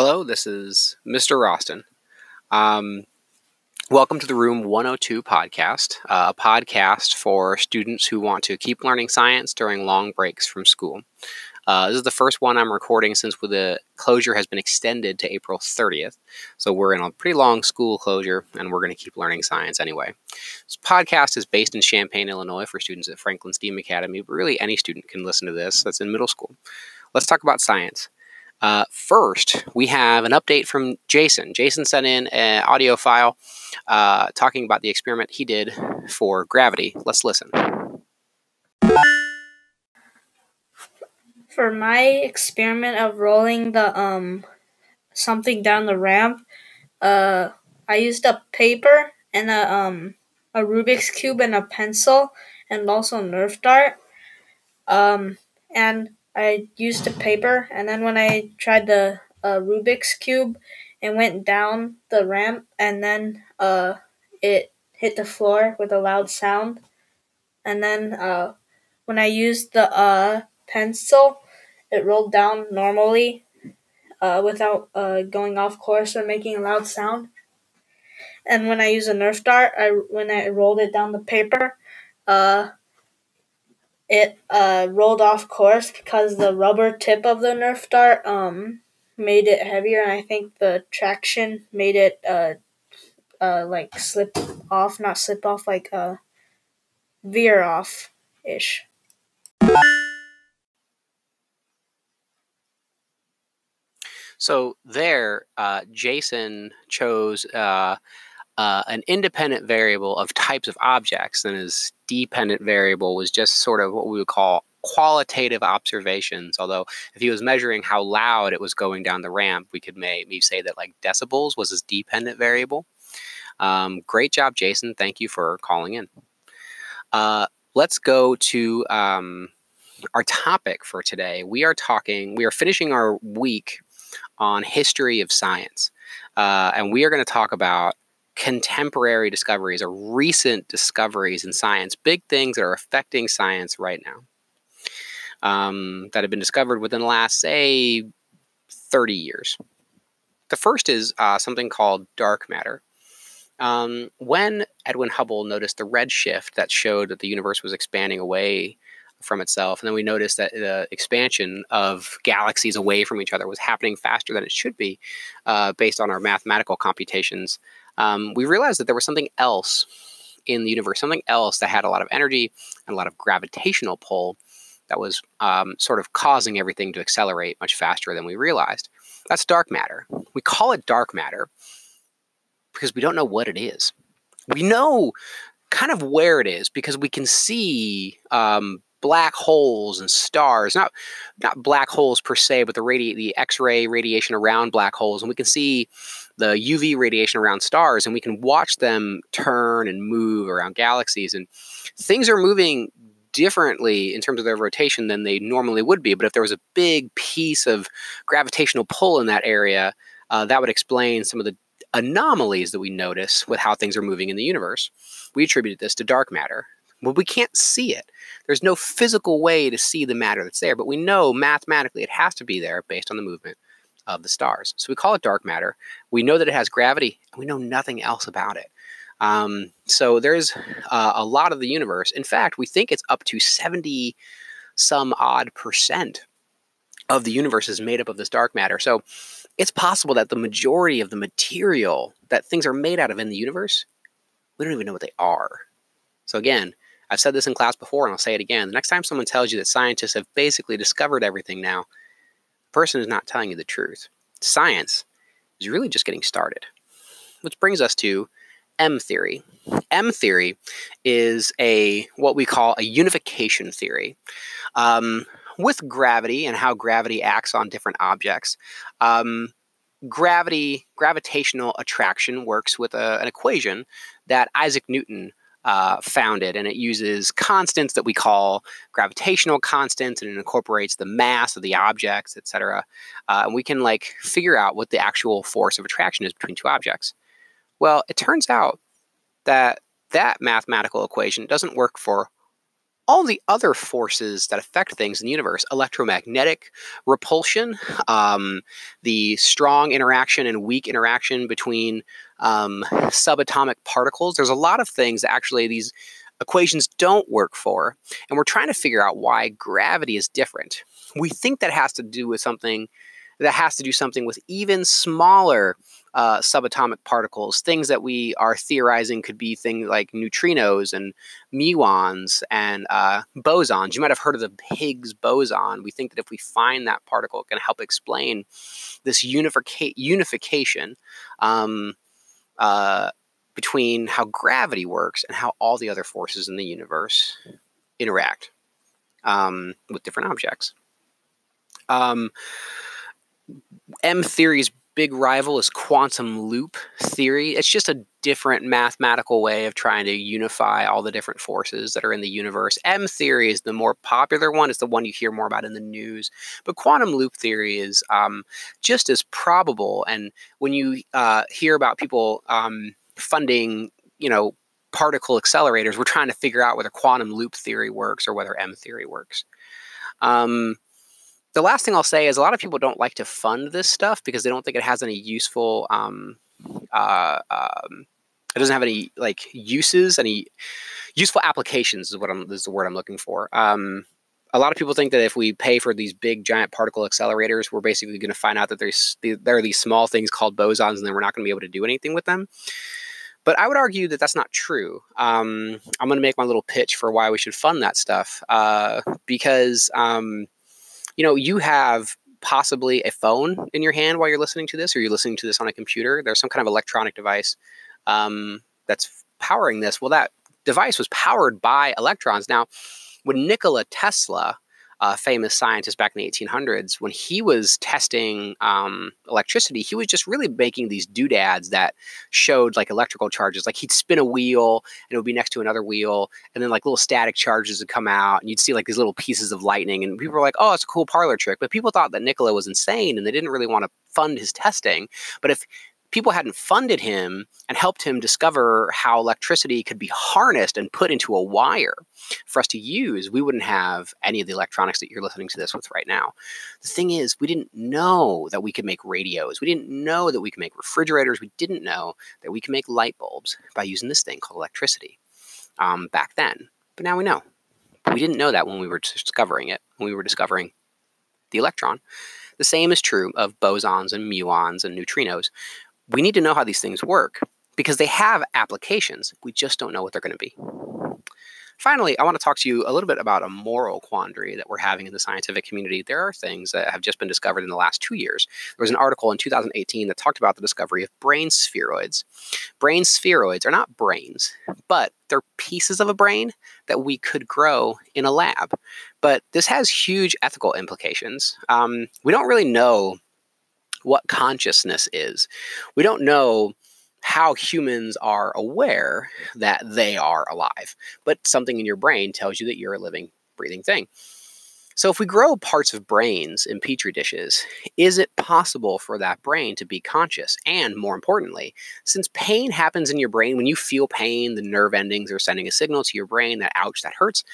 Hello, this is Mr. Rosten. Um, welcome to the Room 102 podcast, uh, a podcast for students who want to keep learning science during long breaks from school. Uh, this is the first one I'm recording since the closure has been extended to April 30th. So we're in a pretty long school closure and we're going to keep learning science anyway. This podcast is based in Champaign, Illinois for students at Franklin STEAM Academy, but really any student can listen to this that's in middle school. Let's talk about science. Uh, first, we have an update from Jason. Jason sent in an audio file uh, talking about the experiment he did for gravity. Let's listen. For my experiment of rolling the um something down the ramp, uh, I used a paper and a um a Rubik's cube and a pencil and also a Nerf dart. Um, and I used a paper, and then when I tried the uh, Rubik's cube, it went down the ramp, and then uh, it hit the floor with a loud sound. And then uh, when I used the uh, pencil, it rolled down normally uh, without uh, going off course or making a loud sound. And when I used a Nerf dart, I when I rolled it down the paper, uh, it uh, rolled off course because the rubber tip of the Nerf dart um, made it heavier, and I think the traction made it uh, uh, like slip off, not slip off, like uh, veer off ish. So there, uh, Jason chose uh, uh, an independent variable of types of objects, and his dependent variable was just sort of what we would call qualitative observations. Although, if he was measuring how loud it was going down the ramp, we could maybe say that like decibels was his dependent variable. Um, great job, Jason. Thank you for calling in. Uh, let's go to um, our topic for today. We are talking, we are finishing our week on history of science. Uh, and we are going to talk about contemporary discoveries or recent discoveries in science, big things that are affecting science right now um, that have been discovered within the last, say, 30 years. The first is uh, something called dark matter. Um, when Edwin Hubble noticed the redshift that showed that the universe was expanding away from itself, and then we noticed that the expansion of galaxies away from each other was happening faster than it should be uh, based on our mathematical computations, um, we realized that there was something else in the universe, something else that had a lot of energy and a lot of gravitational pull that was um, sort of causing everything to accelerate much faster than we realized. That's dark matter. We call it dark matter because we don't know what it is. We know kind of where it is because we can see um, black holes and stars not not black holes per se but the radi- the x-ray radiation around black holes and we can see the uv radiation around stars and we can watch them turn and move around galaxies and things are moving differently in terms of their rotation than they normally would be. But if there was a big piece of gravitational pull in that area uh, that would explain some of the anomalies that we notice with how things are moving in the universe. We attributed this to dark matter. Well, we can't see it. There's no physical way to see the matter that's there, but we know mathematically it has to be there based on the movement of the stars. So we call it dark matter. We know that it has gravity, and we know nothing else about it. Um, so there's uh, a lot of the universe. In fact, we think it's up to 70 some odd percent of the universe is made up of this dark matter. So it's possible that the majority of the material that things are made out of in the universe, we don't even know what they are. So again, I've said this in class before and I'll say it again. The next time someone tells you that scientists have basically discovered everything now, person is not telling you the truth. Science is really just getting started. Which brings us to M theory. M theory is a what we call a unification theory. Um, with gravity and how gravity acts on different objects, um, gravity, gravitational attraction works with a, an equation that Isaac Newton uh, founded, and it uses constants that we call gravitational constants, and it incorporates the mass of the objects, etc. Uh, and we can like figure out what the actual force of attraction is between two objects. Well, it turns out that that mathematical equation doesn't work for all the other forces that affect things in the universe electromagnetic repulsion, um, the strong interaction and weak interaction between um, subatomic particles. There's a lot of things actually these equations don't work for. And we're trying to figure out why gravity is different. We think that has to do with something that has to do something with even smaller uh, subatomic particles, things that we are theorizing could be things like neutrinos and muons and uh, bosons. You might have heard of the Higgs boson. We think that if we find that particle, it can help explain this unifica- unification um, uh, between how gravity works and how all the other forces in the universe interact um, with different objects. Um, M theory's big rival is quantum loop theory. It's just a different mathematical way of trying to unify all the different forces that are in the universe. M theory is the more popular one, it's the one you hear more about in the news. But quantum loop theory is um, just as probable. And when you uh, hear about people um, funding, you know, particle accelerators, we're trying to figure out whether quantum loop theory works or whether M theory works. Um, the last thing I'll say is a lot of people don't like to fund this stuff because they don't think it has any useful. Um, uh, um, it doesn't have any like uses, any useful applications is what I'm is the word I'm looking for. Um, a lot of people think that if we pay for these big giant particle accelerators, we're basically going to find out that there's there are these small things called bosons, and then we're not going to be able to do anything with them. But I would argue that that's not true. Um, I'm going to make my little pitch for why we should fund that stuff uh, because um, you know, you have possibly a phone in your hand while you're listening to this, or you're listening to this on a computer. There's some kind of electronic device um, that's powering this. Well, that device was powered by electrons. Now, when Nikola Tesla uh, famous scientist back in the 1800s, when he was testing um, electricity, he was just really making these doodads that showed like electrical charges. Like he'd spin a wheel and it would be next to another wheel, and then like little static charges would come out, and you'd see like these little pieces of lightning. And people were like, "Oh, it's a cool parlor trick," but people thought that Nikola was insane, and they didn't really want to fund his testing. But if people hadn't funded him and helped him discover how electricity could be harnessed and put into a wire for us to use, we wouldn't have any of the electronics that you're listening to this with right now. The thing is, we didn't know that we could make radios. We didn't know that we could make refrigerators. We didn't know that we could make light bulbs by using this thing called electricity um, back then. But now we know. we didn't know that when we were discovering it, when we were discovering the electron. The same is true of bosons and muons and neutrinos we need to know how these things work because they have applications. We just don't know what they're going to be. Finally, I want to talk to you a little bit about a moral quandary that we're having in the scientific community. There are things that have just been discovered in the last two years. There was an article in 2018 that talked about the discovery of brain spheroids. Brain spheroids are not brains, but they're pieces of a brain that we could grow in a lab. But this has huge ethical implications. Um, we don't really know what consciousness is. We don't know how humans are aware that they are alive, but something in your brain tells you that you're a living, breathing thing. So, if we grow parts of brains in petri dishes, is it possible for that brain to be conscious? And more importantly, since pain happens in your brain, when you feel pain, the nerve endings are sending a signal to your brain that ouch, that hurts.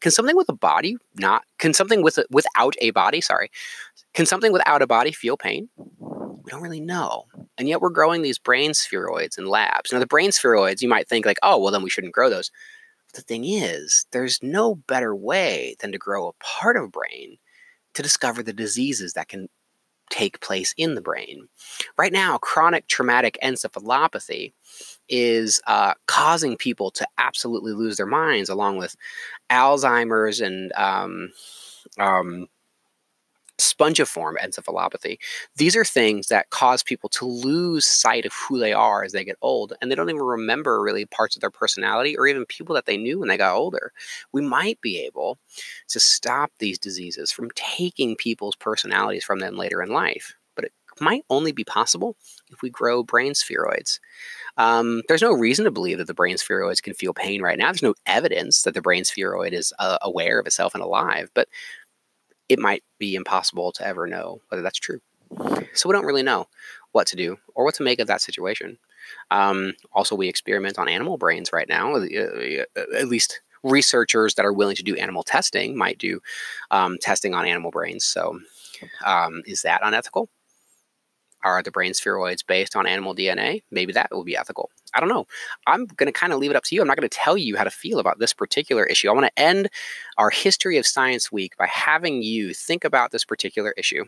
Can something with a body not? Can something with a, without a body? Sorry, can something without a body feel pain? We don't really know. And yet we're growing these brain spheroids in labs. Now, the brain spheroids, you might think, like, oh, well, then we shouldn't grow those. But the thing is, there's no better way than to grow a part of brain to discover the diseases that can take place in the brain. Right now, chronic traumatic encephalopathy is uh, causing people to absolutely lose their minds, along with Alzheimer's and um, um, spongiform encephalopathy. These are things that cause people to lose sight of who they are as they get old, and they don't even remember really parts of their personality or even people that they knew when they got older. We might be able to stop these diseases from taking people's personalities from them later in life, but it might only be possible if we grow brain spheroids. Um, there's no reason to believe that the brain spheroids can feel pain right now. There's no evidence that the brain spheroid is uh, aware of itself and alive, but it might be impossible to ever know whether that's true. So we don't really know what to do or what to make of that situation. Um, also, we experiment on animal brains right now, uh, uh, at least researchers that are willing to do animal testing might do um, testing on animal brains. So, um, is that unethical? Are the brain spheroids based on animal DNA? Maybe that will be ethical. I don't know. I'm going to kind of leave it up to you. I'm not going to tell you how to feel about this particular issue. I want to end our History of Science Week by having you think about this particular issue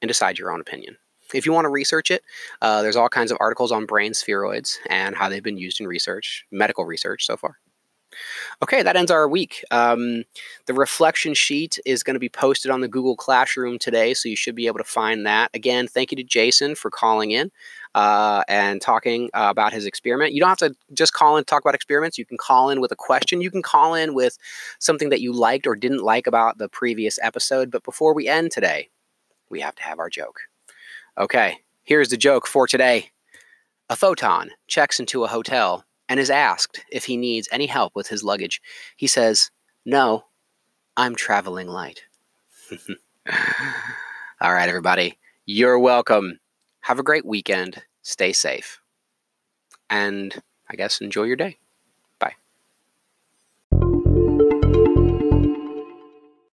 and decide your own opinion. If you want to research it, uh, there's all kinds of articles on brain spheroids and how they've been used in research, medical research so far. Okay, that ends our week. Um, the reflection sheet is going to be posted on the Google Classroom today, so you should be able to find that. Again, thank you to Jason for calling in uh, and talking uh, about his experiment. You don't have to just call in talk about experiments. You can call in with a question. You can call in with something that you liked or didn't like about the previous episode. But before we end today, we have to have our joke. Okay, here's the joke for today. A photon checks into a hotel and is asked if he needs any help with his luggage. He says, No, I'm traveling light. All right, everybody, you're welcome. Have a great weekend. Stay safe. And I guess enjoy your day.